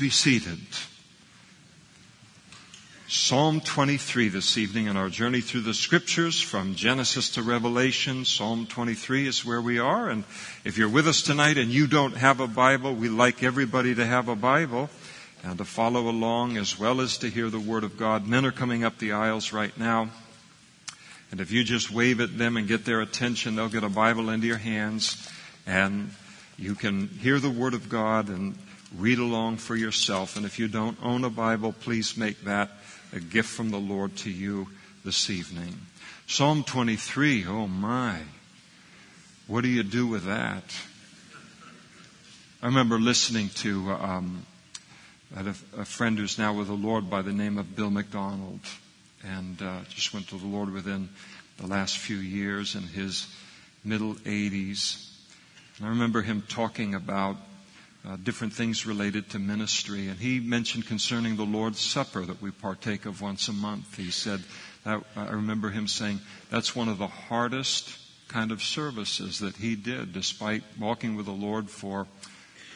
be seated. Psalm 23 this evening in our journey through the scriptures from Genesis to Revelation. Psalm 23 is where we are. And if you're with us tonight and you don't have a Bible, we like everybody to have a Bible and to follow along as well as to hear the Word of God. Men are coming up the aisles right now. And if you just wave at them and get their attention, they'll get a Bible into your hands and you can hear the Word of God and read along for yourself. And if you don't own a Bible, please make that a gift from the Lord to you this evening. Psalm 23, oh my. What do you do with that? I remember listening to um, a, a, friend who's now with the Lord by the name of Bill McDonald, and uh, just went to the Lord within the last few years in his middle 80s. And I remember him talking about uh, different things related to ministry. And he mentioned concerning the Lord's Supper that we partake of once a month. He said, that, I remember him saying, that's one of the hardest kind of services that he did, despite walking with the Lord for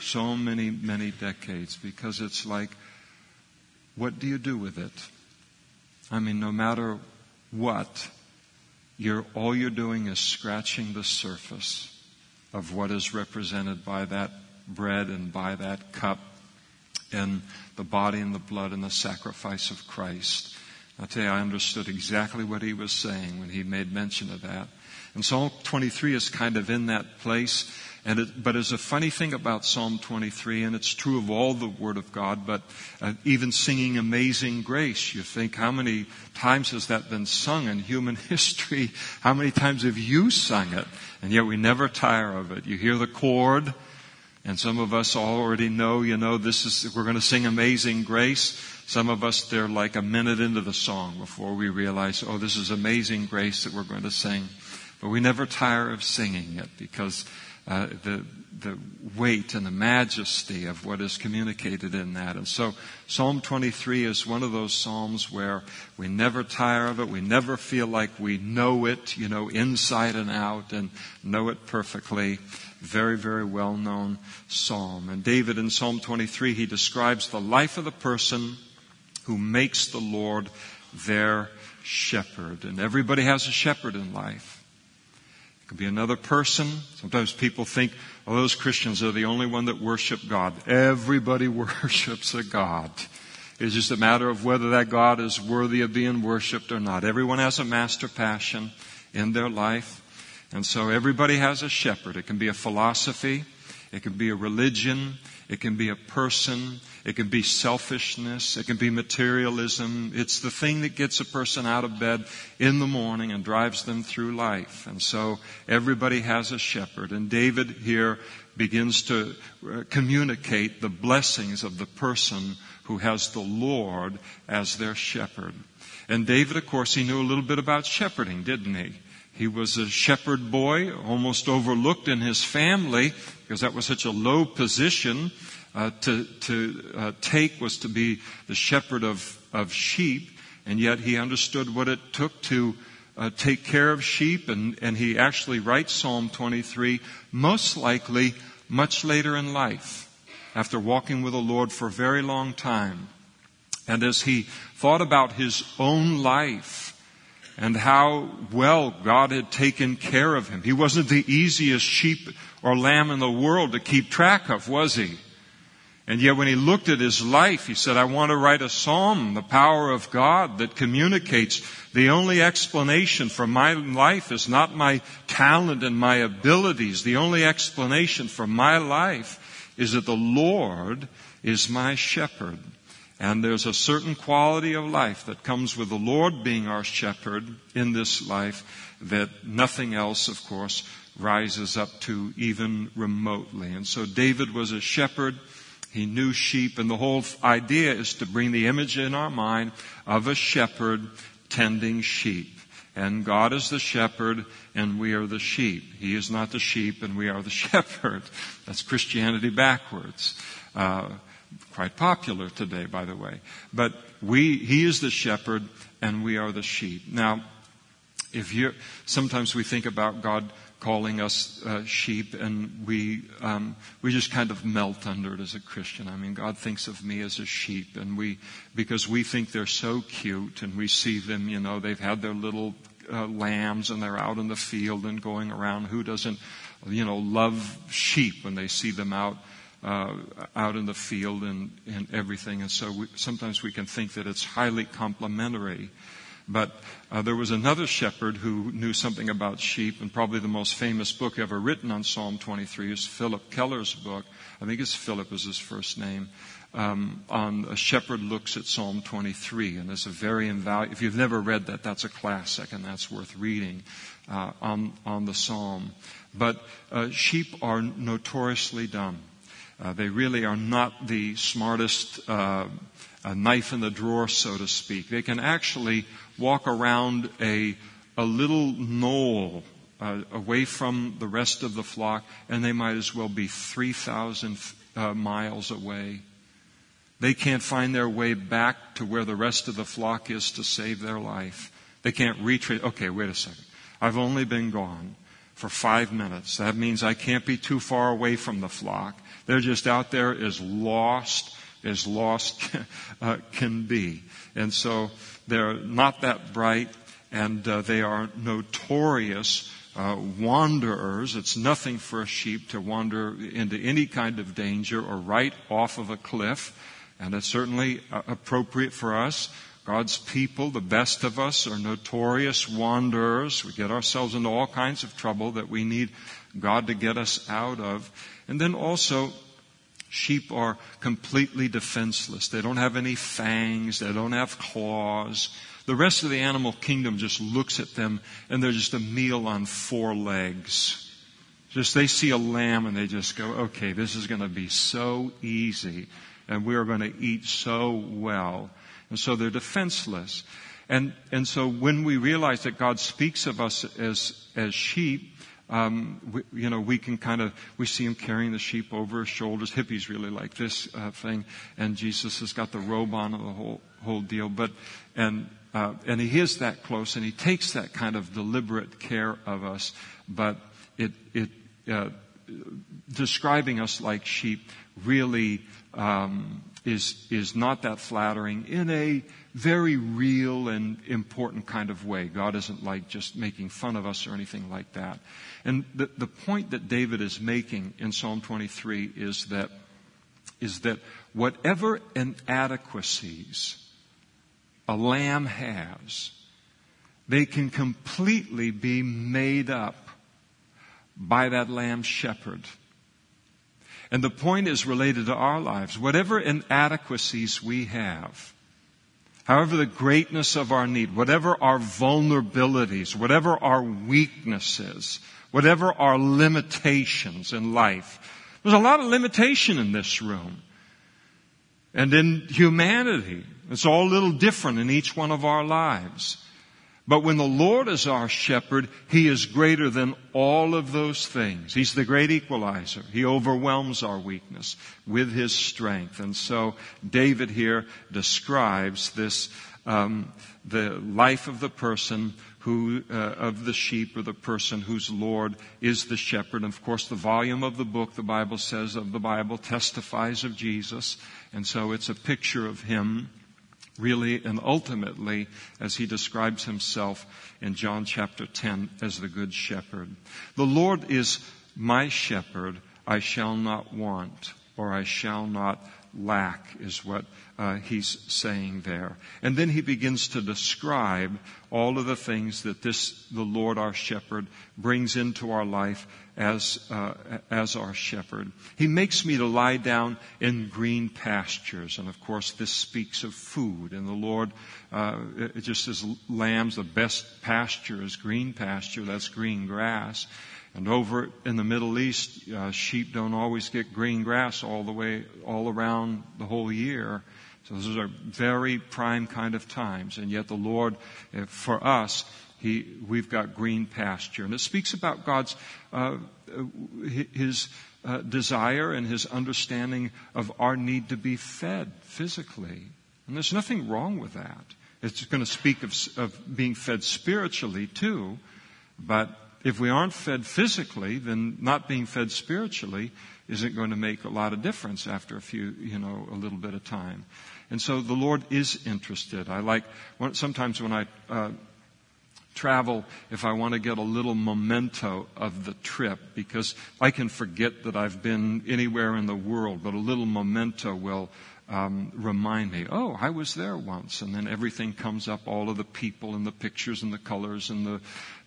so many, many decades, because it's like, what do you do with it? I mean, no matter what, you're, all you're doing is scratching the surface of what is represented by that bread and by that cup and the body and the blood and the sacrifice of Christ. I tell you, I understood exactly what he was saying when he made mention of that. And Psalm 23 is kind of in that place. And it, but there's a funny thing about Psalm 23, and it's true of all the Word of God, but uh, even singing Amazing Grace, you think, how many times has that been sung in human history? How many times have you sung it? And yet we never tire of it. You hear the chord, and some of us already know, you know, this is, we're going to sing Amazing Grace. Some of us, they're like a minute into the song before we realize, oh, this is Amazing Grace that we're going to sing. But we never tire of singing it because uh, the the weight and the majesty of what is communicated in that. And so Psalm 23 is one of those psalms where we never tire of it. We never feel like we know it, you know, inside and out and know it perfectly. Very, very well known psalm. And David in Psalm 23, he describes the life of the person who makes the Lord their shepherd. And everybody has a shepherd in life. It could be another person. Sometimes people think, oh, those Christians are the only one that worship God. Everybody worships a God. It's just a matter of whether that God is worthy of being worshiped or not. Everyone has a master passion in their life. And so everybody has a shepherd. It can be a philosophy. It can be a religion. It can be a person. It can be selfishness. It can be materialism. It's the thing that gets a person out of bed in the morning and drives them through life. And so everybody has a shepherd. And David here begins to uh, communicate the blessings of the person who has the Lord as their shepherd. And David, of course, he knew a little bit about shepherding, didn't he? He was a shepherd boy, almost overlooked in his family because that was such a low position uh, to, to uh, take was to be the shepherd of, of sheep, and yet he understood what it took to uh, take care of sheep, and, and he actually writes Psalm 23 most likely much later in life, after walking with the Lord for a very long time. And as he thought about his own life, and how well God had taken care of him. He wasn't the easiest sheep or lamb in the world to keep track of, was he? And yet when he looked at his life, he said, I want to write a psalm, the power of God that communicates the only explanation for my life is not my talent and my abilities. The only explanation for my life is that the Lord is my shepherd. And there's a certain quality of life that comes with the Lord being our shepherd in this life that nothing else, of course, rises up to even remotely. And so David was a shepherd he knew sheep, and the whole idea is to bring the image in our mind of a shepherd tending sheep. And God is the shepherd, and we are the sheep. He is not the sheep, and we are the shepherd. That's Christianity backwards. Uh, quite popular today, by the way. But we, He is the shepherd, and we are the sheep. Now, if you sometimes we think about God calling us uh, sheep, and we um, we just kind of melt under it as a Christian. I mean, God thinks of me as a sheep, and we because we think they're so cute, and we see them, you know, they've had their little uh, lambs, and they're out in the field and going around. Who doesn't, you know, love sheep when they see them out? Uh, out in the field and, and everything. And so we, sometimes we can think that it's highly complimentary. But uh, there was another shepherd who knew something about sheep, and probably the most famous book ever written on Psalm 23 is Phillip Keller's book. I think it's Phillip is his first name. Um, on a shepherd looks at Psalm 23, and it's a very invaluable. If you've never read that, that's a classic, and that's worth reading uh, on on the psalm. But uh, sheep are notoriously dumb. Uh, they really are not the smartest uh, knife in the drawer, so to speak. They can actually walk around a, a little knoll uh, away from the rest of the flock, and they might as well be 3,000 uh, miles away. They can't find their way back to where the rest of the flock is to save their life. They can't retrace. Okay, wait a second. I've only been gone for five minutes. That means I can't be too far away from the flock. They're just out there as lost as lost uh, can be. And so they're not that bright, and uh, they are notorious uh, wanderers. It's nothing for a sheep to wander into any kind of danger or right off of a cliff, and it's certainly uh, appropriate for us. God's people, the best of us, are notorious wanderers. We get ourselves into all kinds of trouble that we need God to get us out of. And then also, Sheep are completely defenseless. They don't have any fangs. They don't have claws. The rest of the animal kingdom just looks at them and they're just a meal on four legs. Just they see a lamb and they just go, okay, this is going to be so easy and we're going to eat so well. And so they're defenseless. And, and so when we realize that God speaks of us as, as sheep, um, we, you know, we can kind of, we see him carrying the sheep over his shoulders. Hippies really like this uh, thing. And Jesus has got the robe on and the whole, whole deal. But, and, uh, and he is that close and he takes that kind of deliberate care of us. But it, it, uh, describing us like sheep really, um, is, is not that flattering in a very real and important kind of way. God isn't like just making fun of us or anything like that. And the, the point that David is making in Psalm 23 is that, is that whatever inadequacies a lamb has, they can completely be made up by that lamb shepherd. And the point is related to our lives. Whatever inadequacies we have, however the greatness of our need, whatever our vulnerabilities, whatever our weaknesses, whatever our limitations in life. There's a lot of limitation in this room. And in humanity. It's all a little different in each one of our lives. But when the Lord is our shepherd, He is greater than all of those things. He's the great equalizer. He overwhelms our weakness with His strength. And so David here describes this, um, the life of the person who, uh, of the sheep or the person whose Lord is the shepherd. And of course, the volume of the book, the Bible says of the Bible, testifies of Jesus. And so it's a picture of Him, really and ultimately, as He describes Himself in John chapter 10 as the Good Shepherd. The Lord is my shepherd. I shall not want or I shall not lack is what uh, he's saying there. And then he begins to describe all of the things that this, the Lord our shepherd, brings into our life as, uh, as our shepherd. He makes me to lie down in green pastures. And of course, this speaks of food. And the Lord, uh, just as lambs, the best pasture is green pasture. That's green grass. And over in the Middle East, uh, sheep don't always get green grass all the way, all around the whole year. So those are very prime kind of times. And yet the Lord, uh, for us, he, we've got green pasture. And it speaks about God's, uh, His uh, desire and His understanding of our need to be fed physically. And there's nothing wrong with that. It's going to speak of, of being fed spiritually too, but if we aren't fed physically, then not being fed spiritually isn't going to make a lot of difference after a few, you know, a little bit of time. And so the Lord is interested. I like, sometimes when I, uh, travel if I want to get a little memento of the trip because I can forget that I've been anywhere in the world, but a little memento will um, remind me, oh, I was there once. And then everything comes up, all of the people and the pictures and the colors and the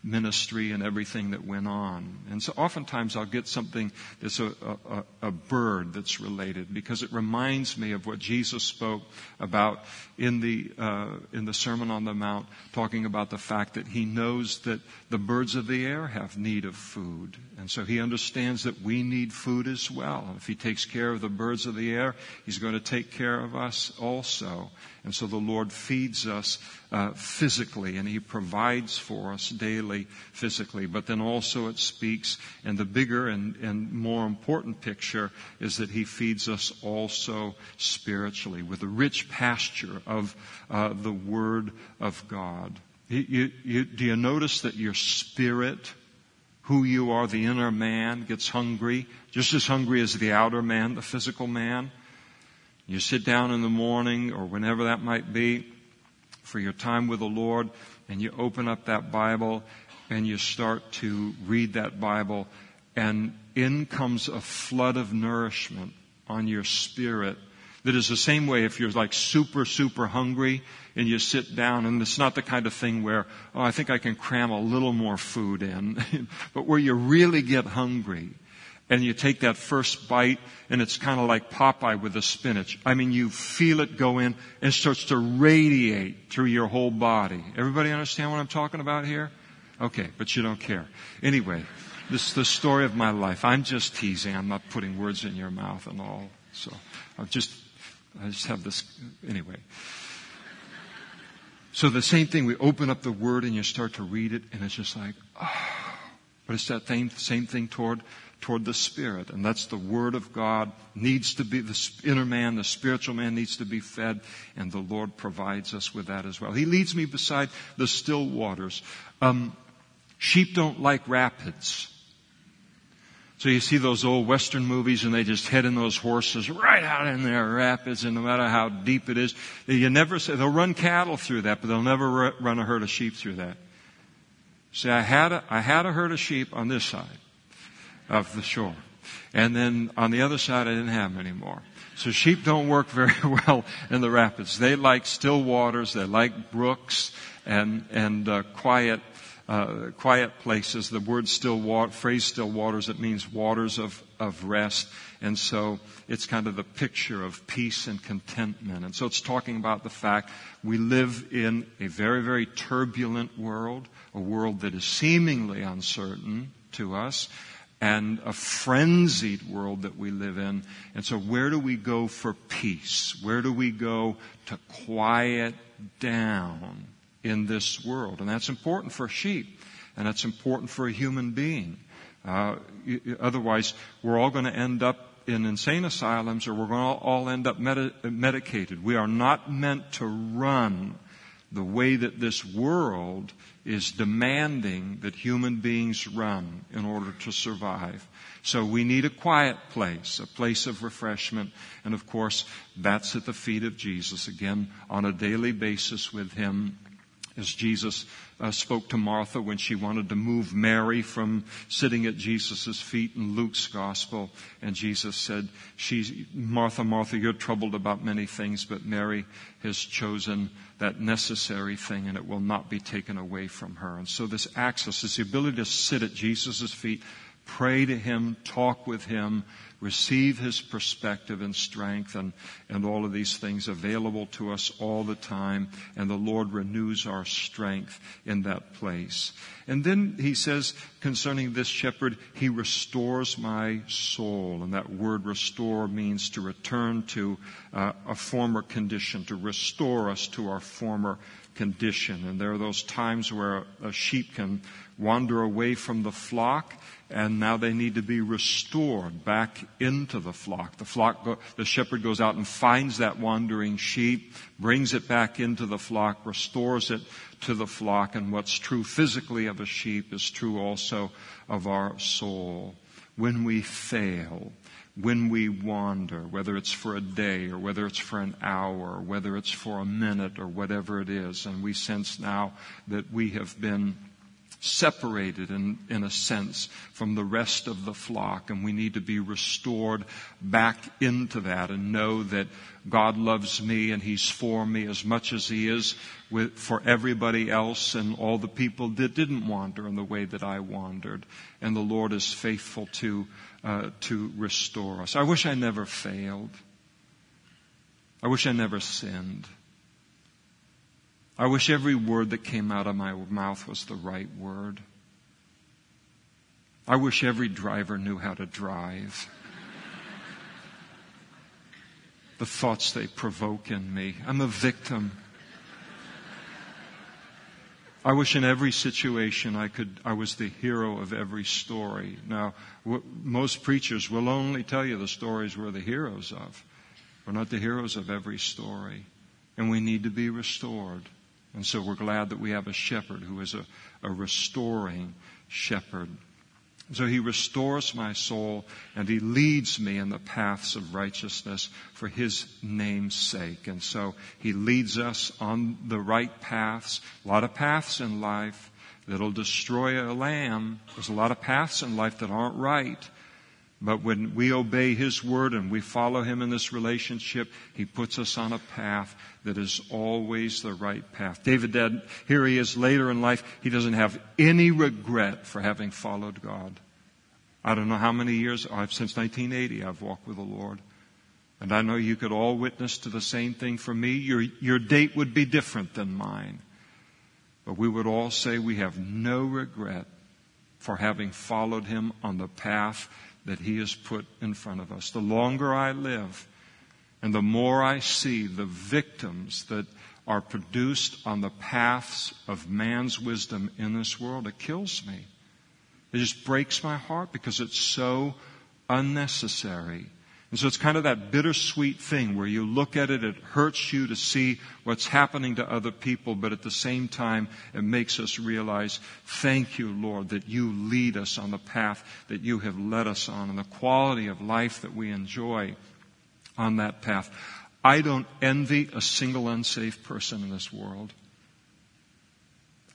ministry and everything that went on. And so oftentimes I'll get something that's a, a, a, bird that's related because it reminds me of what Jesus spoke about in the, uh, in the Sermon on the Mount, talking about the fact that he knows that the birds of the air have need of food. And so he understands that we need food as well. If he takes care of the birds of the air, he's going to take care of us also. And so the Lord feeds us uh, physically and He provides for us daily physically. But then also it speaks, and the bigger and, and more important picture is that He feeds us also spiritually with a rich pasture of uh, the Word of God. You, you, do you notice that your spirit, who you are, the inner man, gets hungry, just as hungry as the outer man, the physical man? You sit down in the morning or whenever that might be for your time with the Lord and you open up that Bible and you start to read that Bible and in comes a flood of nourishment on your spirit that is the same way if you're like super, super hungry and you sit down and it's not the kind of thing where, oh, I think I can cram a little more food in, but where you really get hungry and you take that first bite and it's kind of like Popeye with the spinach. I mean, you feel it go in and it starts to radiate through your whole body. Everybody understand what I'm talking about here? Okay, but you don't care. Anyway, this is the story of my life. I'm just teasing. I'm not putting words in your mouth and all. So I just, I just have this, anyway. So the same thing, we open up the word and you start to read it and it's just like, oh. But it's that same, same thing toward toward the Spirit. And that's the Word of God needs to be, the inner man, the spiritual man needs to be fed, and the Lord provides us with that as well. He leads me beside the still waters. Um, sheep don't like rapids. So you see those old Western movies and they just head in those horses right out in their rapids and no matter how deep it is, you never say, they'll run cattle through that, but they'll never run a herd of sheep through that. See, I had a, I had a herd of sheep on this side of the shore. And then on the other side, I didn't have them anymore. So sheep don't work very well in the rapids. They like still waters. They like brooks and and uh, quiet uh, quiet places. The word still water, phrase still waters, it means waters of, of rest. And so it's kind of the picture of peace and contentment. And so it's talking about the fact we live in a very, very turbulent world, a world that is seemingly uncertain to us, and a frenzied world that we live in. And so where do we go for peace? Where do we go to quiet down in this world? And that's important for sheep. And that's important for a human being. Uh, otherwise, we're all going to end up in insane asylums or we're going to all end up medi- medicated. We are not meant to run the way that this world is demanding that human beings run in order to survive. So we need a quiet place, a place of refreshment. And of course, that's at the feet of Jesus again on a daily basis with Him as Jesus uh, spoke to Martha when she wanted to move Mary from sitting at Jesus' feet in Luke's gospel. And Jesus said, She's, Martha, Martha, you're troubled about many things, but Mary has chosen that necessary thing and it will not be taken away from her. And so this access is the ability to sit at Jesus' feet, pray to Him, talk with Him, receive His perspective and strength and, and all of these things available to us all the time. And the Lord renews our strength in that place. And then He says concerning this shepherd, He restores my soul. And that word restore means to return to uh, a former condition, to restore us to our former condition. And there are those times where a sheep can wander away from the flock and now they need to be restored back into the flock. The flock, go, the shepherd goes out and finds that wandering sheep, brings it back into the flock, restores it to the flock, and what's true physically of a sheep is true also of our soul. When we fail, when we wander, whether it's for a day or whether it's for an hour, or whether it's for a minute or whatever it is, and we sense now that we have been separated in, in a sense from the rest of the flock and we need to be restored back into that and know that God loves me and He's for me as much as He is with, for everybody else and all the people that didn't wander in the way that I wandered. And the Lord is faithful to, uh, to restore us. I wish I never failed. I wish I never sinned. I wish every word that came out of my mouth was the right word. I wish every driver knew how to drive. the thoughts they provoke in me. I'm a victim. I wish in every situation I could, I was the hero of every story. Now, most preachers will only tell you the stories we're the heroes of. We're not the heroes of every story. And we need to be restored. And so we're glad that we have a shepherd who is a, a restoring shepherd. So he restores my soul and he leads me in the paths of righteousness for his name's sake. And so he leads us on the right paths. A lot of paths in life that'll destroy a lamb. There's a lot of paths in life that aren't right. But when we obey His word and we follow Him in this relationship, He puts us on a path that is always the right path. David did, here he is later in life, he doesn't have any regret for having followed God. I don't know how many years, I've, since 1980 I've walked with the Lord. And I know you could all witness to the same thing for me. Your, your date would be different than mine. But we would all say we have no regret for having followed Him on the path that He has put in front of us. The longer I live and the more I see the victims that are produced on the paths of man's wisdom in this world, it kills me. It just breaks my heart because it's so unnecessary. And so it's kind of that bittersweet thing where you look at it, it hurts you to see what's happening to other people, but at the same time, it makes us realize, thank you, Lord, that you lead us on the path that you have led us on and the quality of life that we enjoy on that path. I don't envy a single unsafe person in this world.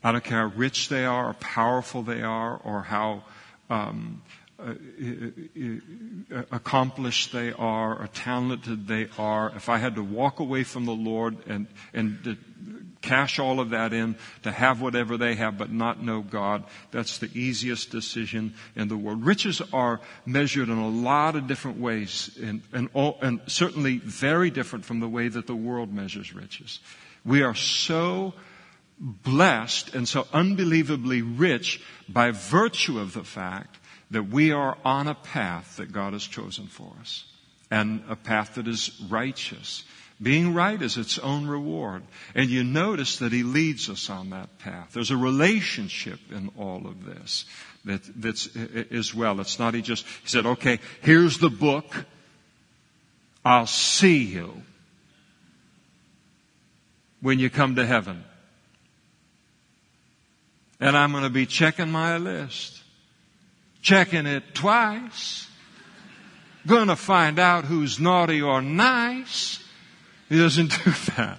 I don't care how rich they are, or powerful they are, or how um, Uh, uh, uh, accomplished they are or talented they are, if I had to walk away from the Lord and, and cash all of that in to have whatever they have but not know God, that's the easiest decision in the world. Riches are measured in a lot of different ways and, and, all, and certainly very different from the way that the world measures riches. We are so blessed and so unbelievably rich by virtue of the fact that we are on a path that God has chosen for us and a path that is righteous. Being right is its own reward. And you notice that he leads us on that path. There's a relationship in all of this that, that's as well. It's not he just, he said, okay, here's the book. I'll see you when you come to heaven. And I'm going to be checking my list checking it twice, gonna find out who's naughty or nice. He doesn't do that.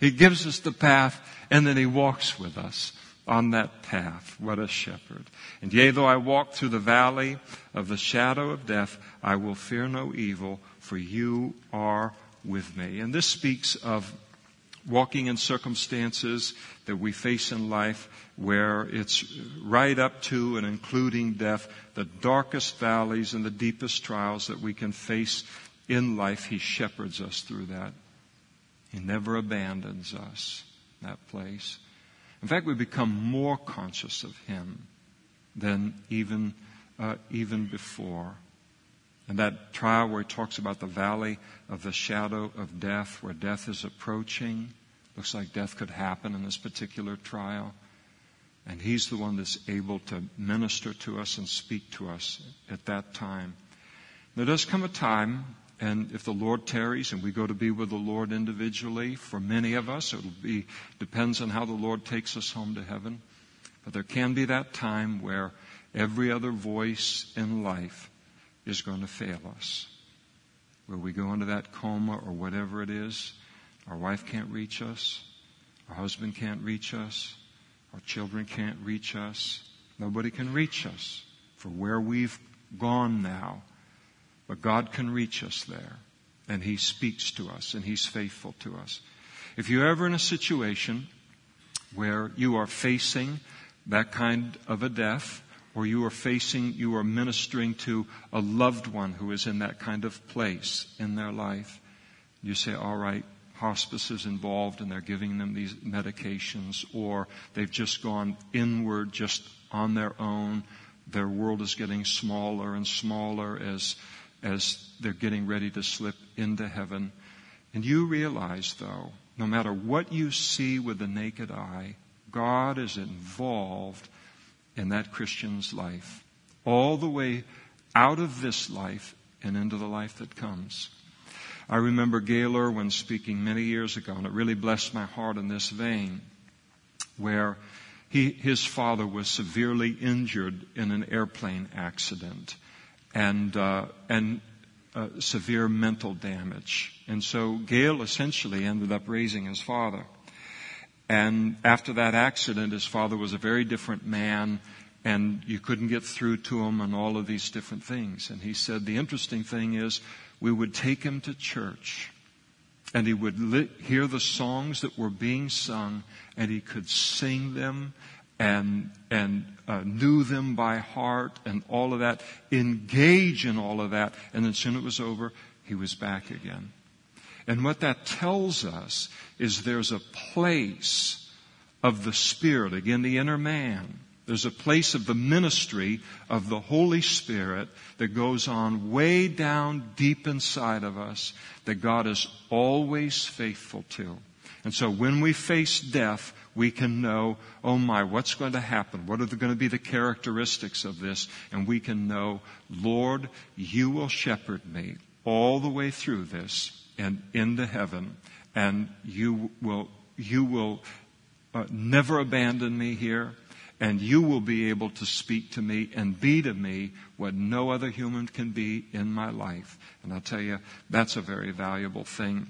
He gives us the path and then he walks with us on that path. What a shepherd. And yea, though I walk through the valley of the shadow of death, I will fear no evil, for you are with me. And this speaks of walking in circumstances that we face in life where it's right up to and including death, the darkest valleys and the deepest trials that we can face in life, He shepherds us through that. He never abandons us, that place. In fact, we become more conscious of Him than even, uh, even before. And that trial where he talks about the valley of the shadow of death, where death is approaching, looks like death could happen in this particular trial. And he's the one that's able to minister to us and speak to us at that time. There does come a time, and if the Lord tarries and we go to be with the Lord individually, for many of us, it'll be, depends on how the Lord takes us home to heaven. But there can be that time where every other voice in life is going to fail us. Where we go into that coma or whatever it is, our wife can't reach us, our husband can't reach us, our children can't reach us, nobody can reach us for where we've gone now. But God can reach us there, and He speaks to us, and He's faithful to us. If you're ever in a situation where you are facing that kind of a death, or you are facing, you are ministering to a loved one who is in that kind of place in their life, you say, all right, hospice is involved and they're giving them these medications, or they've just gone inward just on their own. Their world is getting smaller and smaller as, as they're getting ready to slip into heaven. And you realize, though, no matter what you see with the naked eye, God is involved in that Christian's life, all the way out of this life and into the life that comes. I remember Gayle Erwin speaking many years ago, and it really blessed my heart in this vein, where he, his father was severely injured in an airplane accident and, uh, and uh, severe mental damage. And so Gayle essentially ended up raising his father. And after that accident, his father was a very different man and you couldn't get through to him and all of these different things. And he said the interesting thing is we would take him to church and he would li- hear the songs that were being sung and he could sing them and and uh, knew them by heart and all of that engage in all of that and then soon it was over he was back again and what that tells us is there's a place of the spirit again the inner man there's a place of the ministry of the Holy Spirit that goes on way down deep inside of us that God is always faithful to. And so when we face death, we can know, oh my, what's going to happen? What are going to be the characteristics of this? And we can know, Lord, you will shepherd me all the way through this and into heaven. And you will, you will uh, never abandon me here and you will be able to speak to me and be to me what no other human can be in my life. And I'll tell you, that's a very valuable thing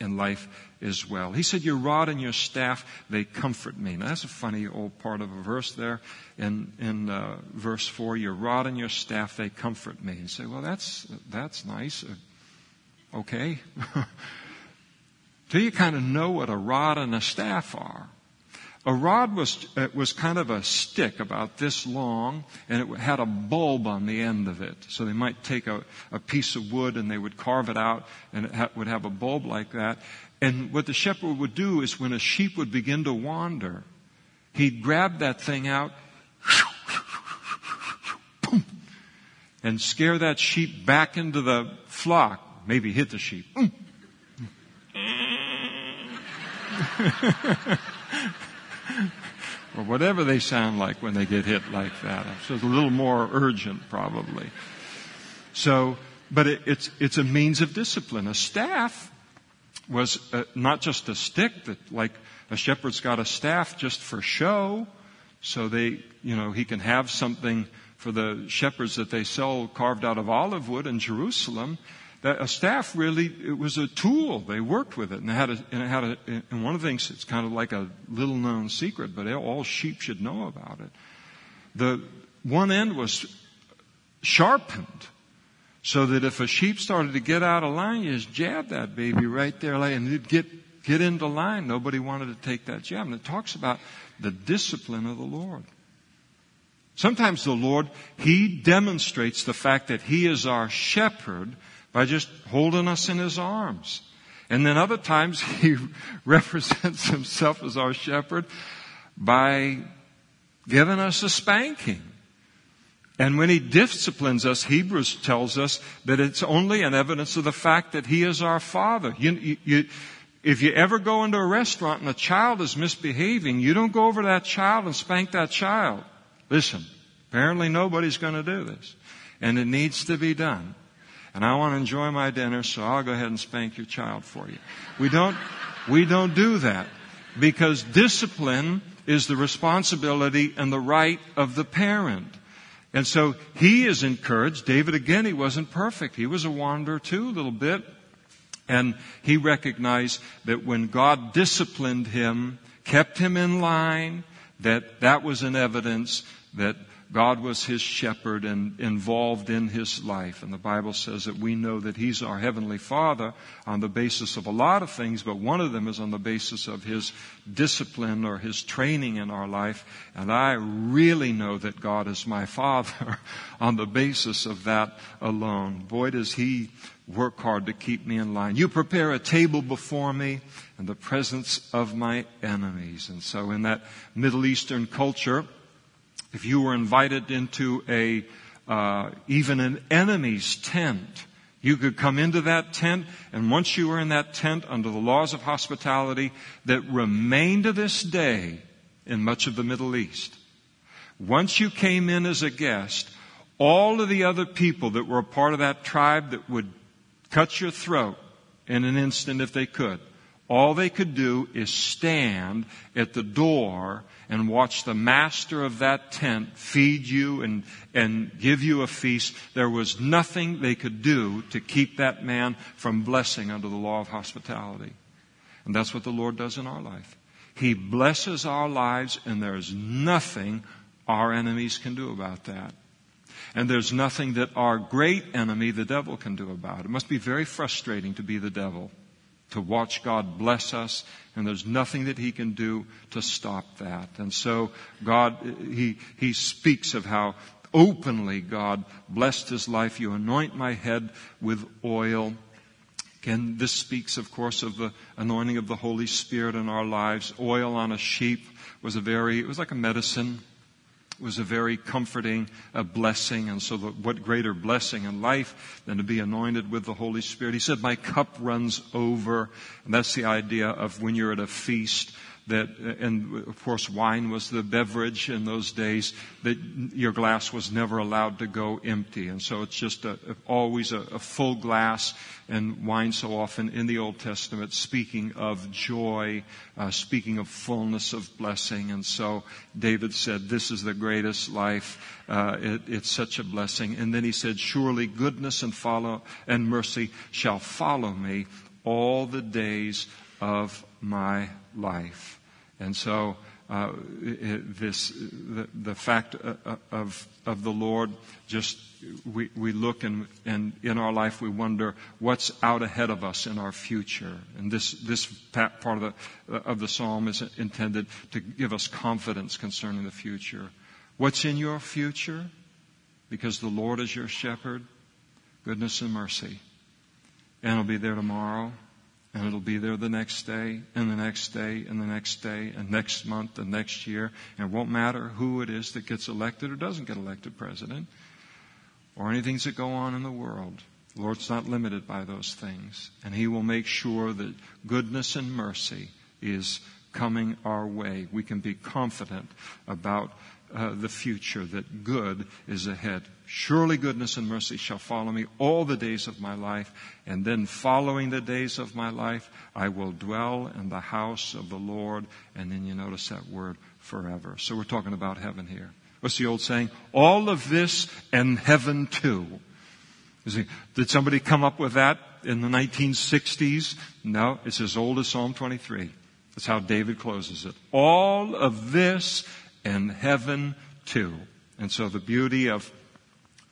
in life as well. He said, Your rod and your staff, they comfort me. Now, that's a funny old part of a verse there in, in uh, verse 4. Your rod and your staff, they comfort me. You say, Well, that's, that's nice. Okay. Do you kind of know what a rod and a staff are? A rod was, uh, was kind of a stick about this long, and it had a bulb on the end of it. So they might take a, a piece of wood and they would carve it out, and it ha- would have a bulb like that. And what the shepherd would do is when a sheep would begin to wander, he'd grab that thing out, and scare that sheep back into the flock. Maybe hit the sheep. or whatever they sound like when they get hit like that. So it's a little more urgent probably. So, but it, it's, it's a means of discipline. A staff was uh, not just a stick that like a shepherd's got a staff just for show. So they, you know, he can have something for the shepherds that they sell carved out of olive wood in Jerusalem that a staff really it was a tool. They worked with it, and had a, and had a, and one of the things it's kind of like a little known secret, but all sheep should know about it. The one end was sharpened, so that if a sheep started to get out of line, you just jab that baby right there, and it'd get get into line. Nobody wanted to take that jab, and it talks about the discipline of the Lord. Sometimes the Lord, He demonstrates the fact that He is our shepherd by just holding us in his arms. And then other times he represents himself as our shepherd by giving us a spanking. And when he disciplines us, Hebrews tells us that it's only an evidence of the fact that he is our father. You, you, if you ever go into a restaurant and a child is misbehaving, you don't go over to that child and spank that child. Listen, apparently nobody's going to do this. And it needs to be done. And I want to enjoy my dinner, so I'll go ahead and spank your child for you. We don't, we don't do that because discipline is the responsibility and the right of the parent. And so he is encouraged. David, again, he wasn't perfect. He was a wanderer too, a little bit. And he recognized that when God disciplined him, kept him in line, that that was an evidence that God was his shepherd and involved in his life. And the Bible says that we know that he's our heavenly father on the basis of a lot of things, but one of them is on the basis of his discipline or his training in our life. And I really know that God is my father on the basis of that alone. Boy, does he work hard to keep me in line. You prepare a table before me in the presence of my enemies. And so in that Middle Eastern culture, if you were invited into a, uh, even an enemy's tent, you could come into that tent, and once you were in that tent under the laws of hospitality that remain to this day in much of the Middle East, once you came in as a guest, all of the other people that were a part of that tribe that would cut your throat in an instant if they could, all they could do is stand at the door and watch the master of that tent feed you and, and give you a feast. There was nothing they could do to keep that man from blessing under the law of hospitality. And that's what the Lord does in our life. He blesses our lives and there's nothing our enemies can do about that. And there's nothing that our great enemy, the devil, can do about it. It must be very frustrating to be the devil to watch God bless us, and there's nothing that He can do to stop that. And so God, He, He speaks of how openly God blessed His life. You anoint my head with oil. Again, this speaks, of course, of the anointing of the Holy Spirit in our lives. Oil on a sheep was a very, it was like a medicine was a very comforting a blessing. And so, what greater blessing in life than to be anointed with the Holy Spirit? He said, My cup runs over. And that's the idea of when you're at a feast that, and of course wine was the beverage in those days, that your glass was never allowed to go empty. And so it's just a, always a, a full glass and wine so often in the Old Testament speaking of joy, uh, speaking of fullness of blessing. And so David said, this is the greatest life. Uh, it, it's such a blessing. And then he said, surely goodness and follow and mercy shall follow me all the days of my life. And so, uh, this the, the fact uh, uh, of of the Lord just we we look and and in our life we wonder what's out ahead of us in our future. And this this part of the of the psalm is intended to give us confidence concerning the future. What's in your future? Because the Lord is your shepherd. Goodness and mercy. And it'll be there tomorrow and it'll be there the next day, and the next day, and the next day, and next month, and next year. And it won't matter who it is that gets elected or doesn't get elected president, or anything that go on in the world. The Lord's not limited by those things. And He will make sure that goodness and mercy is coming our way. We can be confident about uh, the future that good is ahead. Surely goodness and mercy shall follow me all the days of my life, and then following the days of my life, I will dwell in the house of the Lord. And then you notice that word forever. So we're talking about heaven here. What's the old saying? All of this and heaven too. Did somebody come up with that in the 1960s? No, it's as old as Psalm 23. That's how David closes it. All of this and heaven too. And so the beauty of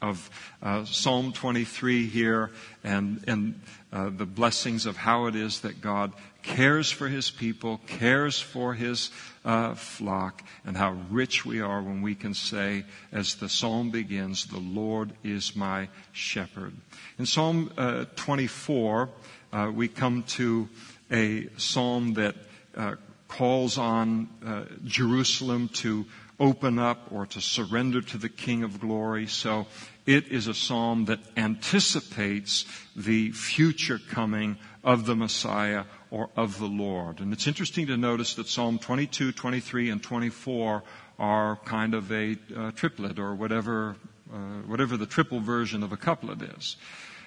of uh, Psalm 23 here and and uh, the blessings of how it is that God cares for His people, cares for His uh, flock, and how rich we are when we can say, as the psalm begins, "The Lord is my shepherd." In Psalm uh, 24, uh, we come to a psalm that uh, calls on uh, Jerusalem to open up or to surrender to the King of Glory. So it is a psalm that anticipates the future coming of the Messiah or of the Lord. And it's interesting to notice that Psalm 22, 23, and 24 are kind of a uh, triplet or whatever, uh, whatever the triple version of a couplet is.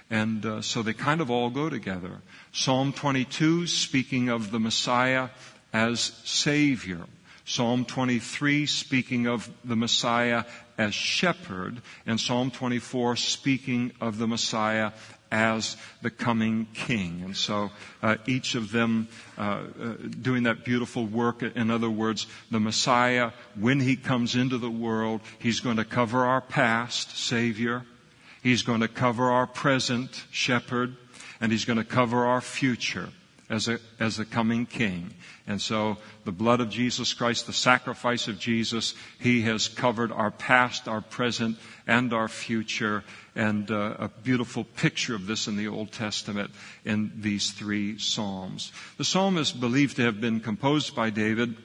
And uh, so they kind of all go together. Psalm 22, speaking of the Messiah as Savior. Psalm 23, speaking of the Messiah as shepherd. And Psalm 24, speaking of the Messiah as the coming king. And so uh, each of them uh, uh, doing that beautiful work. In other words, the Messiah, when he comes into the world, he's going to cover our past, Savior. He's going to cover our present, Shepherd. And he's going to cover our future as a, as a coming king. And so the blood of Jesus Christ, the sacrifice of Jesus, He has covered our past, our present, and our future. And uh, a beautiful picture of this in the Old Testament in these three Psalms. The Psalm is believed to have been composed by David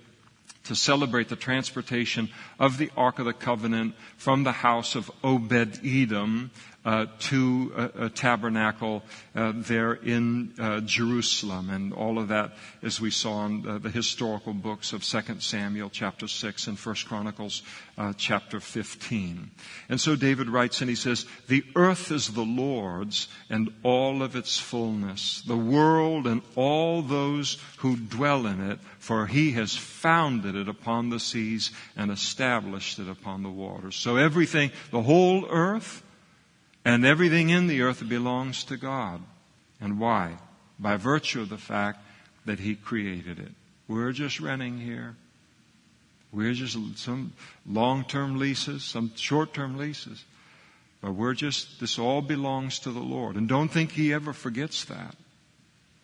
to celebrate the transportation of the Ark of the Covenant from the house of Obed Edom uh, to a, a tabernacle uh, there in uh, Jerusalem, and all of that, as we saw in the historical books of 2 Samuel chapter 6 and 1 Chronicles uh, chapter 15. And so David writes, and he says, "The earth is the Lord's, and all of its fullness, the world and all those who dwell in it, for He has founded it upon the seas and established it upon the waters." So everything, the whole earth and everything in the earth belongs to God. And why? By virtue of the fact that He created it. We're just renting here. We're just some long-term leases, some short-term leases. But we're just, this all belongs to the Lord. And don't think He ever forgets that.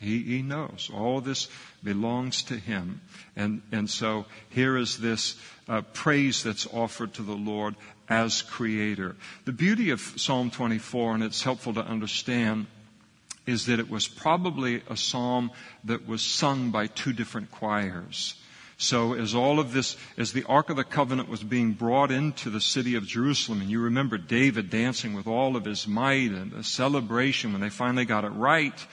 He, he knows. All this belongs to Him. And, and so here is this uh, praise that's offered to the Lord as creator. The beauty of Psalm 24, and it's helpful to understand, is that it was probably a psalm that was sung by two different choirs. So as all of this, as the Ark of the Covenant was being brought into the city of Jerusalem, and you remember David dancing with all of his might and the celebration when they finally got it right,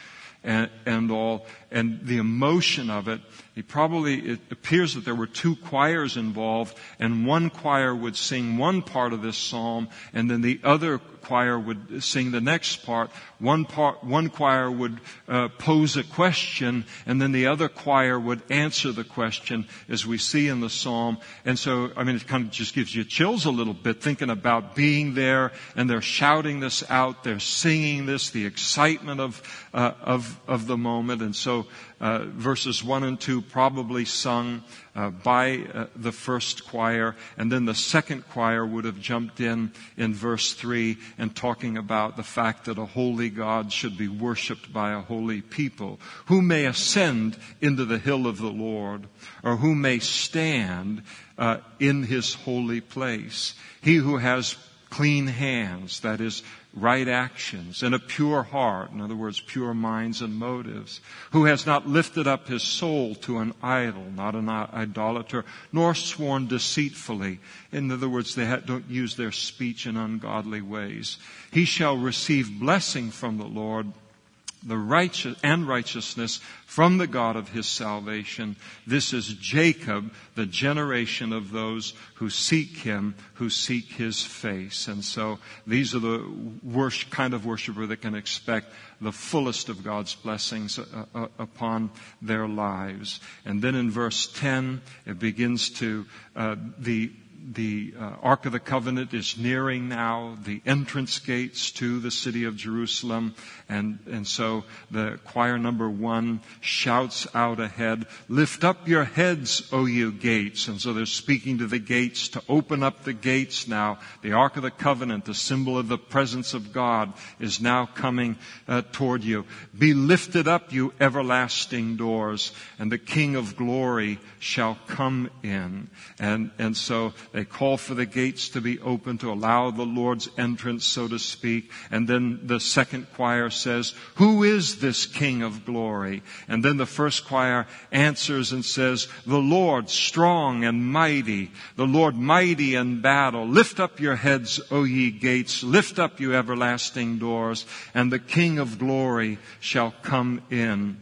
and, and all, and the emotion of it, he probably, it appears that there were two choirs involved, and one choir would sing one part of this psalm, and then the other choir would sing the next part. One part, one choir would uh, pose a question, and then the other choir would answer the question, as we see in the psalm. And so, I mean, it kind of just gives you chills a little bit thinking about being there, and they're shouting this out, they're singing this, the excitement of uh, of of the moment, and so uh, verses 1 and 2 probably sung uh, by uh, the first choir, and then the second choir would have jumped in in verse 3 and talking about the fact that a holy God should be worshiped by a holy people. Who may ascend into the hill of the Lord, or who may stand uh, in his holy place? He who has clean hands, that is, right actions, and a pure heart, in other words, pure minds and motives, who has not lifted up his soul to an idol, not an idolater, nor sworn deceitfully. In other words, they don't use their speech in ungodly ways. He shall receive blessing from the Lord the righteous and righteousness from the God of his salvation. This is Jacob, the generation of those who seek him, who seek his face. And so these are the worst kind of worshiper that can expect the fullest of God's blessings uh, uh, upon their lives. And then in verse 10, it begins to, uh, the the uh, Ark of the Covenant is nearing now the entrance gates to the city of Jerusalem. And, and so the choir number one shouts out ahead, lift up your heads, O you gates. And so they're speaking to the gates to open up the gates now. The Ark of the Covenant, the symbol of the presence of God, is now coming uh, toward you. Be lifted up, you everlasting doors, and the King of glory shall come in. And, and so they call for the gates to be open to allow the Lord's entrance, so to speak. And then the second choir says, who is this King of glory? And then the first choir answers and says, the Lord strong and mighty, the Lord mighty in battle. Lift up your heads, O ye gates. Lift up, you everlasting doors, and the King of glory shall come in.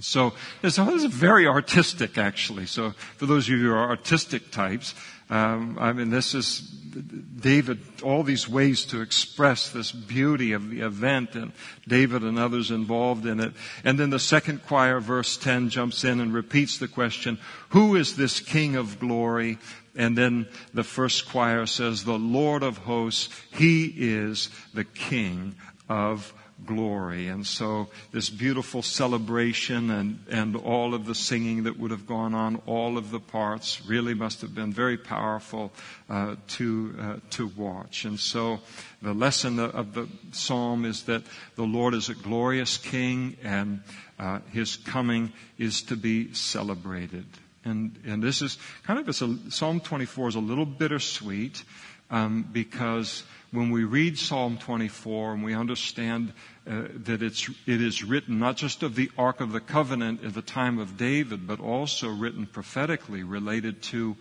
So this is very artistic, actually. So for those of you who are artistic types, um, I mean, this is David, all these ways to express this beauty of the event and David and others involved in it. And then the second choir, verse 10, jumps in and repeats the question, who is this King of glory? And then the first choir says, the Lord of hosts, He is the King of glory. And so this beautiful celebration and, and all of the singing that would have gone on, all of the parts really must have been very powerful uh, to, uh, to watch. And so the lesson of the psalm is that the Lord is a glorious king and uh, his coming is to be celebrated. And, and this is kind of, a, Psalm 24 is a little bittersweet um, because when we read Psalm 24 and we understand uh, that it's, it is written not just of the Ark of the Covenant at the time of David, but also written prophetically related to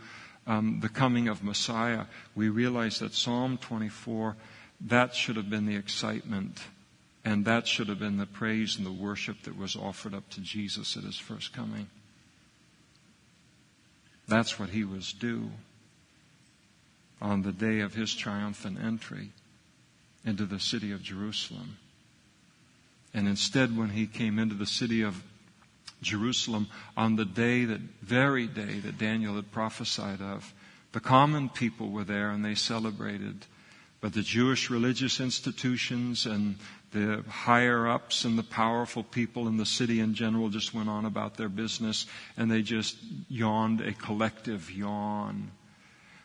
um, the coming of Messiah, we realize that Psalm 24, that should have been the excitement and that should have been the praise and the worship that was offered up to Jesus at his first coming. That's what he was due on the day of his triumphant entry into the city of Jerusalem. And instead, when he came into the city of Jerusalem on the day, that very day that Daniel had prophesied of, the common people were there and they celebrated. But the Jewish religious institutions and the higher ups and the powerful people in the city in general just went on about their business and they just yawned a collective yawn.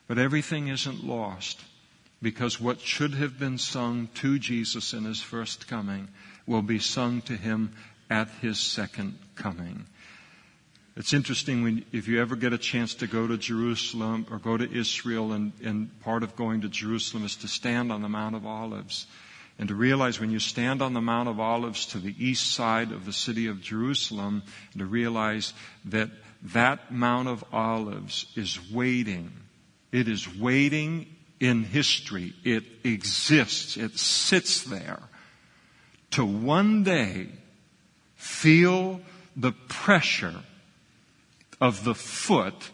But everything isn't lost because what should have been sung to Jesus in his first coming will be sung to him at his second coming. It's interesting when, if you ever get a chance to go to Jerusalem or go to Israel, and, and part of going to Jerusalem is to stand on the Mount of Olives. And to realize when you stand on the Mount of Olives to the east side of the city of Jerusalem, to realize that that Mount of Olives is waiting it is waiting in history. It exists. It sits there to one day feel the pressure of the foot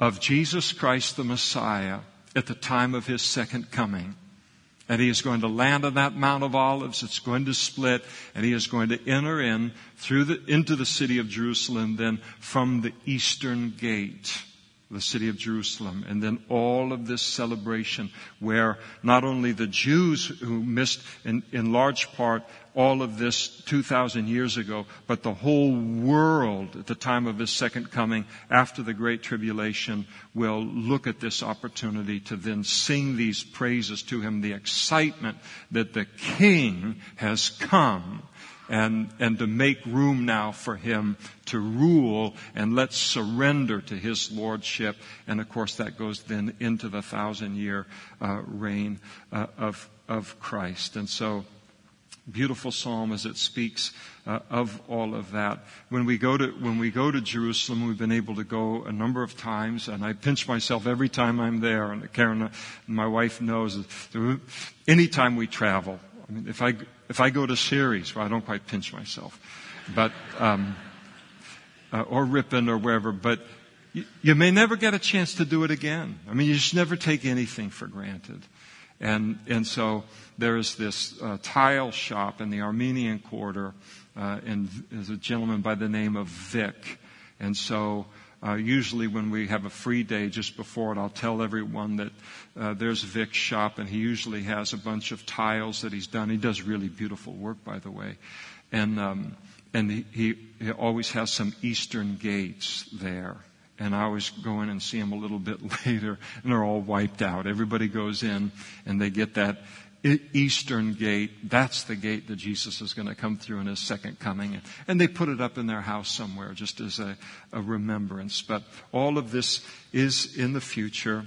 of Jesus Christ the Messiah at the time of his second coming. And he is going to land on that Mount of Olives. It's going to split and he is going to enter in through the, into the city of Jerusalem then from the eastern gate the city of Jerusalem, and then all of this celebration where not only the Jews who missed in, in large part all of this 2,000 years ago, but the whole world at the time of his second coming after the Great Tribulation will look at this opportunity to then sing these praises to him, the excitement that the King has come and, and to make room now for him to rule and let's surrender to his lordship. And of course that goes then into the thousand year uh, reign uh, of, of Christ. And so, beautiful psalm as it speaks uh, of all of that. When we go to when we go to Jerusalem, we've been able to go a number of times, and I pinch myself every time I'm there. And Karen, my wife knows, that anytime we travel, I mean, if I if I go to Ceres, well, I don't quite pinch myself, but um, uh, or Ripon or wherever, but you, you may never get a chance to do it again. I mean, you just never take anything for granted. And, and so there's this uh, tile shop in the Armenian Quarter, uh, and there's a gentleman by the name of Vic. And so uh, usually when we have a free day just before it, I'll tell everyone that uh, there's Vic's shop, and he usually has a bunch of tiles that he's done. He does really beautiful work, by the way, and um, and he, he, he always has some Eastern gates there. And I always go in and see them a little bit later, and they're all wiped out. Everybody goes in, and they get that eastern gate. That's the gate that Jesus is going to come through in his second coming. And they put it up in their house somewhere just as a, a remembrance. But all of this is in the future.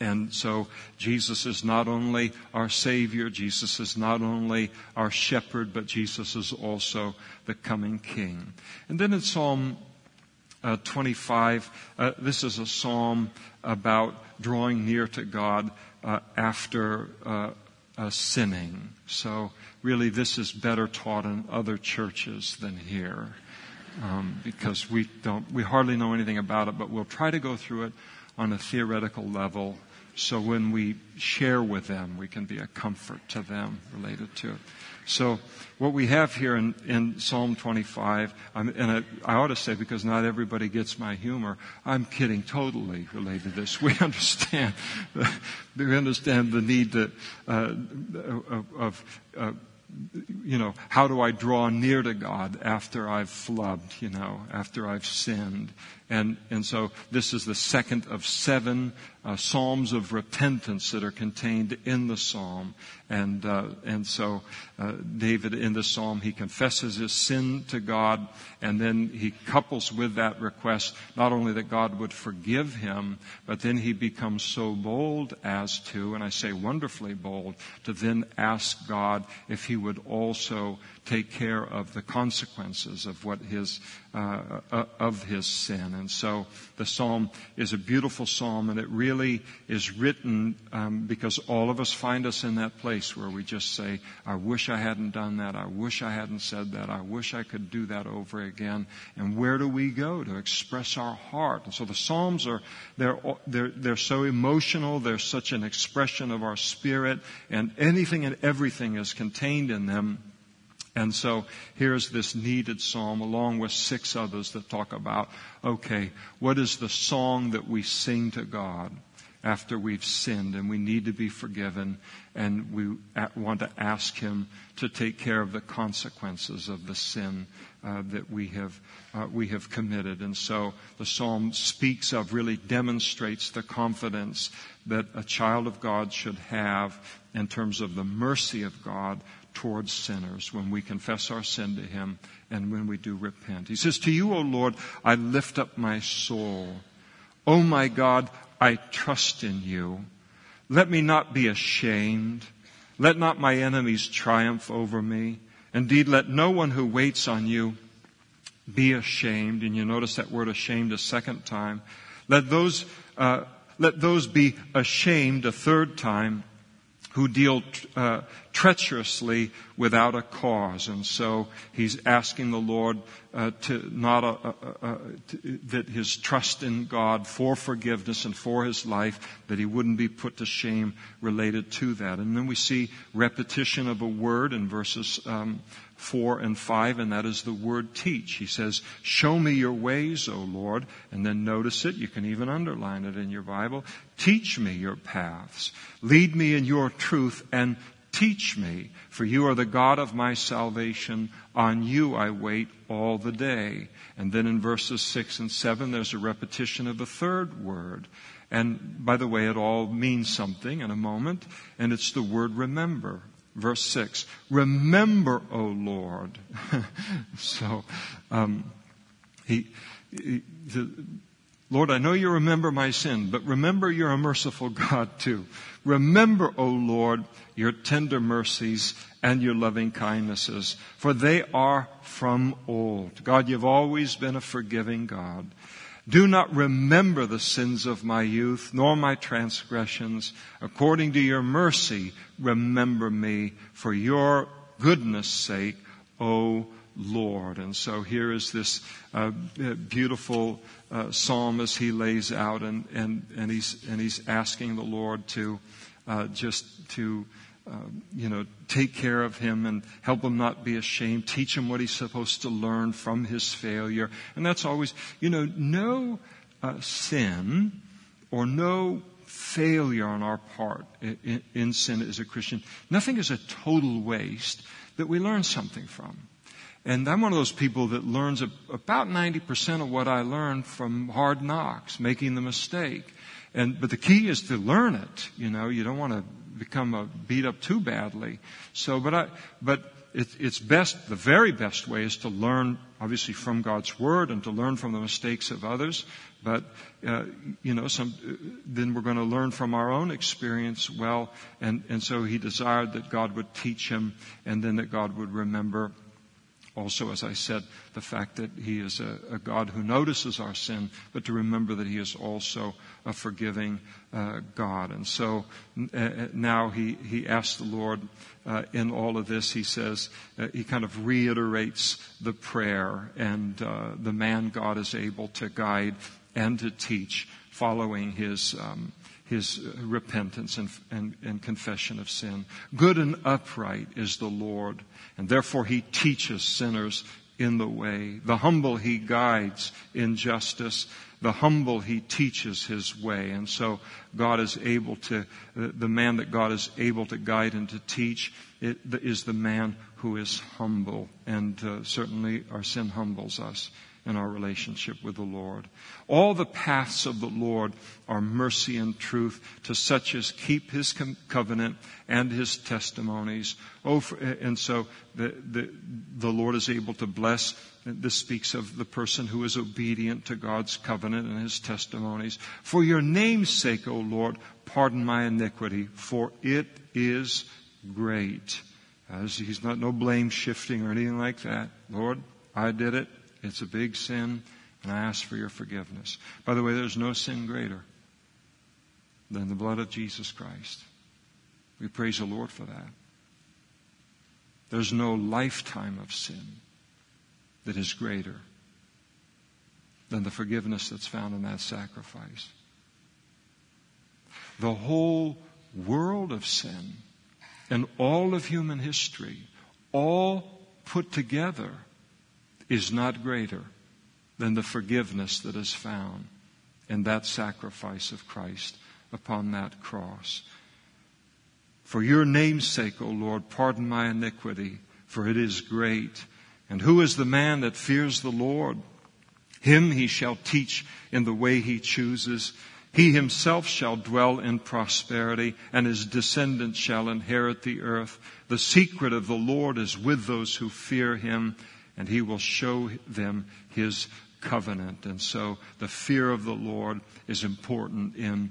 And so Jesus is not only our Savior, Jesus is not only our shepherd, but Jesus is also the coming King. And then in Psalm uh, 25, uh, this is a psalm about drawing near to God uh, after uh, sinning. So really this is better taught in other churches than here. um, because we don't, we hardly know anything about it, but we'll try to go through it on a theoretical level so when we share with them, we can be a comfort to them related to it. So what we have here in, in Psalm 25, I'm, and I, I, ought to say because not everybody gets my humor, I'm kidding totally related to this. We understand, we understand the need to, uh, of, of uh, you know, how do I draw near to God after I've flubbed, you know, after I've sinned? And, and so this is the second of seven uh, psalms of repentance that are contained in the psalm. And, uh, and so uh, David in the psalm, he confesses his sin to God, and then he couples with that request not only that God would forgive him, but then he becomes so bold as to, and I say wonderfully bold, to then ask God if he would also take care of the consequences of what his uh, uh, of his sin. And so the psalm is a beautiful psalm, and it really is written um, because all of us find us in that place where we just say, "I wish I hadn't done that. I wish I hadn't said that. I wish I could do that over again." And where do we go to express our heart? And so the psalms are they're they're they're so emotional. They're such an expression of our spirit, and anything and everything is contained in them. And so here's this needed psalm along with six others that talk about, okay, what is the song that we sing to God after we've sinned and we need to be forgiven and we want to ask Him to take care of the consequences of the sin uh, that we have, uh, we have committed. And so the psalm speaks of, really demonstrates the confidence that a child of God should have in terms of the mercy of God towards sinners when we confess our sin to Him and when we do repent. He says, To you, O Lord, I lift up my soul. O my God, I trust in you. Let me not be ashamed. Let not my enemies triumph over me. Indeed, let no one who waits on you be ashamed. And you notice that word ashamed a second time. Let those, uh, let those be ashamed a third time who deal uh, treacherously without a cause. And so he's asking the Lord uh, to not a, a, a, to, that his trust in God for forgiveness and for his life, that he wouldn't be put to shame related to that. And then we see repetition of a word in verses um, 4 and 5, and that is the word teach. He says, Show me your ways, O Lord. And then notice it. You can even underline it in your Bible. Teach me your paths. Lead me in your truth and teach me, for you are the God of my salvation. On you I wait all the day. And then in verses 6 and 7, there's a repetition of the third word. And by the way, it all means something in a moment, and it's the word remember. Verse 6 Remember, O Lord. so, um, he, he the, Lord, I know you remember my sin, but remember you're a merciful God too. Remember, O Lord, your tender mercies and your loving kindnesses, for they are from old. God, you've always been a forgiving God. Do not remember the sins of my youth, nor my transgressions. According to your mercy, remember me for your goodness sake, O Lord. And so here is this uh, beautiful uh, psalm as he lays out, and, and, and, he's, and he's asking the Lord to uh, just to um, you know, take care of him and help him not be ashamed, teach him what he's supposed to learn from his failure. And that's always, you know, no uh, sin or no failure on our part in, in sin as a Christian, nothing is a total waste that we learn something from. And I'm one of those people that learns about 90% of what I learn from hard knocks, making the mistake. And, but the key is to learn it. You know, you don't want to become a beat up too badly. So, but I, but it, it's best, the very best way is to learn, obviously, from God's Word and to learn from the mistakes of others. But, uh, you know, some, then we're going to learn from our own experience well. And, and so he desired that God would teach him and then that God would remember Also, as I said, the fact that He is a, a God who notices our sin, but to remember that He is also a forgiving uh, God. And so uh, now He, he asks the Lord uh, in all of this, He says, uh, He kind of reiterates the prayer and uh, the man God is able to guide and to teach following His. Um, his repentance and, and, and, confession of sin. Good and upright is the Lord, and therefore he teaches sinners in the way. The humble he guides in justice. The humble he teaches his way. And so God is able to, the man that God is able to guide and to teach is the man who is humble. And uh, certainly our sin humbles us in our relationship with the Lord. All the paths of the Lord are mercy and truth to such as keep his covenant and his testimonies. Oh, and so the, the, the Lord is able to bless. This speaks of the person who is obedient to God's covenant and his testimonies. For your name's sake, O Lord, pardon my iniquity, for it is great. As he's not no blame shifting or anything like that. Lord, I did it. It's a big sin, and I ask for your forgiveness. By the way, there's no sin greater than the blood of Jesus Christ. We praise the Lord for that. There's no lifetime of sin that is greater than the forgiveness that's found in that sacrifice. The whole world of sin and all of human history, all put together, is not greater than the forgiveness that is found in that sacrifice of Christ upon that cross. For your name's sake, O Lord, pardon my iniquity, for it is great. And who is the man that fears the Lord? Him he shall teach in the way he chooses. He himself shall dwell in prosperity, and his descendants shall inherit the earth. The secret of the Lord is with those who fear him, and he will show them his covenant. And so the fear of the Lord is important in,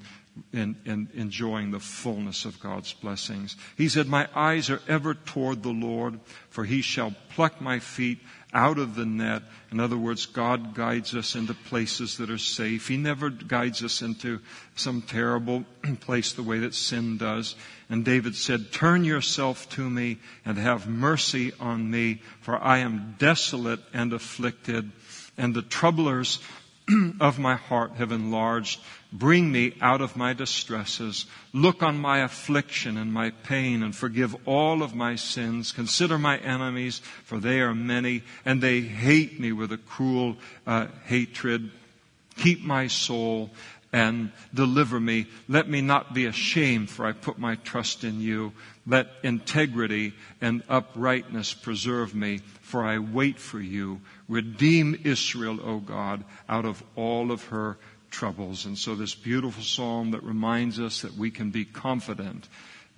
in, enjoying the fullness of God's blessings. He said, My eyes are ever toward the Lord, for he shall pluck my feet out of the net. In other words, God guides us into places that are safe. He never guides us into some terrible place the way that sin does. And David said, Turn yourself to me and have mercy on me, for I am desolate and afflicted, and the troublers of my heart have enlarged. Bring me out of my distresses. Look on my affliction and my pain and forgive all of my sins. Consider my enemies, for they are many, and they hate me with a cruel uh, hatred. Keep my soul and deliver me. Let me not be ashamed, for I put my trust in you. Let integrity and uprightness preserve me, for I wait for you. Redeem Israel, O God, out of all of her troubles. And so this beautiful psalm that reminds us that we can be confident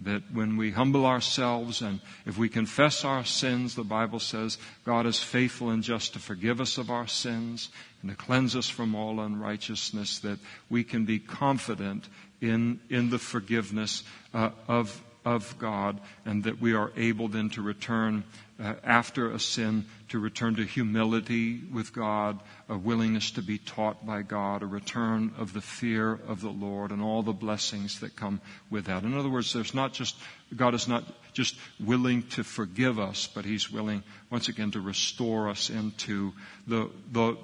that when we humble ourselves and if we confess our sins, the Bible says God is faithful and just to forgive us of our sins and to cleanse us from all unrighteousness, that we can be confident in, in the forgiveness uh, of, of God and that we are able then to return uh, after a sin to return to humility with God, a willingness to be taught by God, a return of the fear of the Lord, and all the blessings that come with that. In other words, there's not just, God is not just willing to forgive us, but He's willing, once again, to restore us into the, the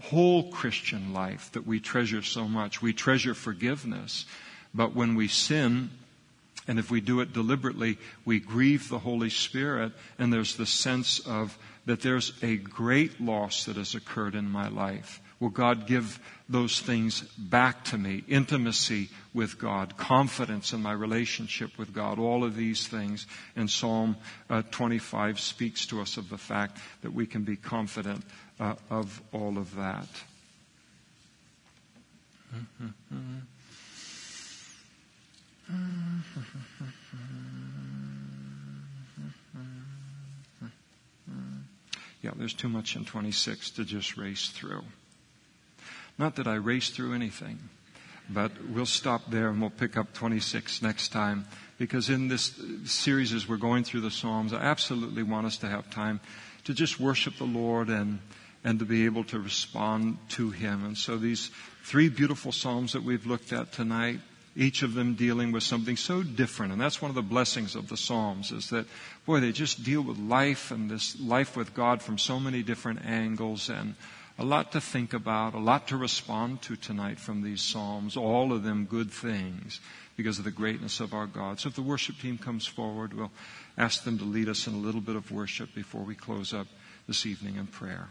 whole Christian life that we treasure so much. We treasure forgiveness, but when we sin, and if we do it deliberately, we grieve the Holy Spirit, and there's the sense of that there's a great loss that has occurred in my life. Will God give those things back to me? Intimacy with God, confidence in my relationship with God, all of these things. And Psalm uh, 25 speaks to us of the fact that we can be confident uh, of all of that. Mm-hmm. Yeah, there's too much in 26 to just race through. Not that I race through anything, but we'll stop there and we'll pick up 26 next time because in this series as we're going through the Psalms, I absolutely want us to have time to just worship the Lord and, and to be able to respond to Him. And so these three beautiful Psalms that we've looked at tonight, each of them dealing with something so different. And that's one of the blessings of the Psalms is that, boy, they just deal with life and this life with God from so many different angles and a lot to think about, a lot to respond to tonight from these Psalms, all of them good things because of the greatness of our God. So if the worship team comes forward, we'll ask them to lead us in a little bit of worship before we close up this evening in prayer.